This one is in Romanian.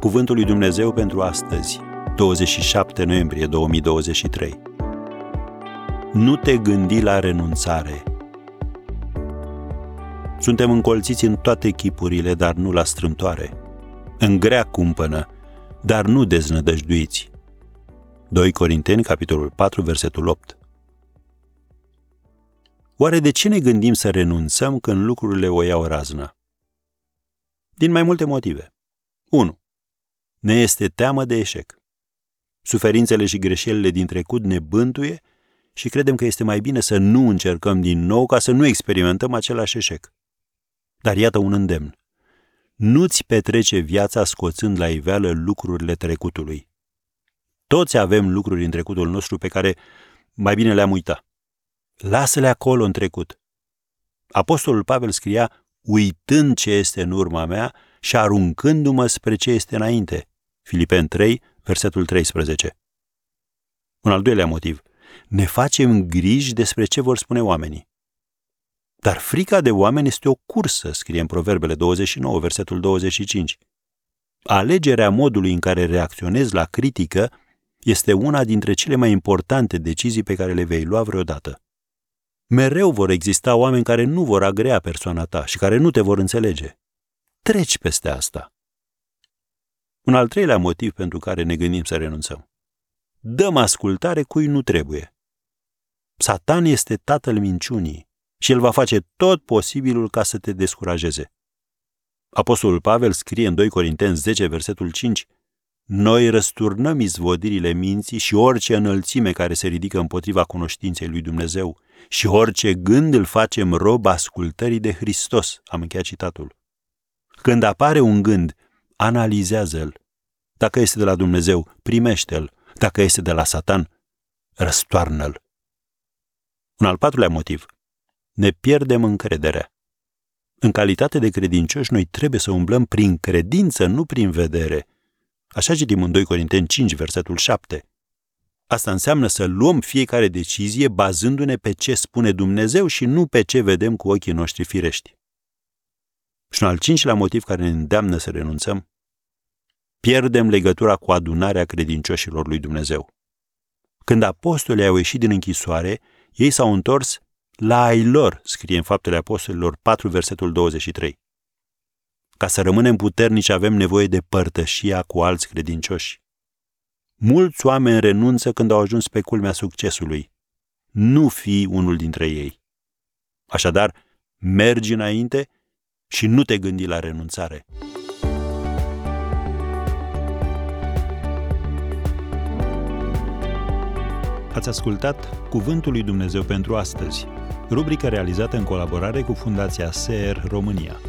Cuvântul lui Dumnezeu pentru astăzi, 27 noiembrie 2023. Nu te gândi la renunțare. Suntem încolțiți în toate chipurile, dar nu la strâmtoare. În grea cumpănă, dar nu deznădăjduiți. 2 Corinteni, capitolul 4, versetul 8. Oare de ce ne gândim să renunțăm când lucrurile o iau razna? Din mai multe motive. 1. Ne este teamă de eșec. Suferințele și greșelile din trecut ne bântuie și credem că este mai bine să nu încercăm din nou ca să nu experimentăm același eșec. Dar iată un îndemn. Nu-ți petrece viața scoțând la iveală lucrurile trecutului. Toți avem lucruri în trecutul nostru pe care mai bine le-am uitat. Lasă-le acolo în trecut. Apostolul Pavel scria, uitând ce este în urma mea și aruncându-mă spre ce este înainte. Filipen 3, versetul 13. Un al doilea motiv. Ne facem griji despre ce vor spune oamenii. Dar frica de oameni este o cursă, scrie în Proverbele 29, versetul 25. Alegerea modului în care reacționezi la critică este una dintre cele mai importante decizii pe care le vei lua vreodată. Mereu vor exista oameni care nu vor agrea persoana ta și care nu te vor înțelege. Treci peste asta. Un al treilea motiv pentru care ne gândim să renunțăm. Dăm ascultare cui nu trebuie. Satan este tatăl minciunii și el va face tot posibilul ca să te descurajeze. Apostolul Pavel scrie în 2 Corinteni 10, versetul 5, Noi răsturnăm izvodirile minții și orice înălțime care se ridică împotriva cunoștinței lui Dumnezeu și orice gând îl facem rob ascultării de Hristos. Am încheiat citatul. Când apare un gând, analizează-l. Dacă este de la Dumnezeu, primește-l. Dacă este de la Satan, răstoarnă-l. Un al patrulea motiv. Ne pierdem încrederea. În calitate de credincioși, noi trebuie să umblăm prin credință, nu prin vedere. Așa citim în 2 Corinteni 5, versetul 7. Asta înseamnă să luăm fiecare decizie bazându-ne pe ce spune Dumnezeu și nu pe ce vedem cu ochii noștri firești. Și un al cincilea motiv care ne îndeamnă să renunțăm, pierdem legătura cu adunarea credincioșilor lui Dumnezeu. Când apostolii au ieșit din închisoare, ei s-au întors la ai lor, scrie în Faptele Apostolilor 4, versetul 23. Ca să rămânem puternici avem nevoie de părtășia cu alți credincioși. Mulți oameni renunță când au ajuns pe culmea succesului. Nu fi unul dintre ei. Așadar, mergi înainte și nu te gândi la renunțare. Ați ascultat Cuvântul lui Dumnezeu pentru astăzi, rubrica realizată în colaborare cu Fundația SER România.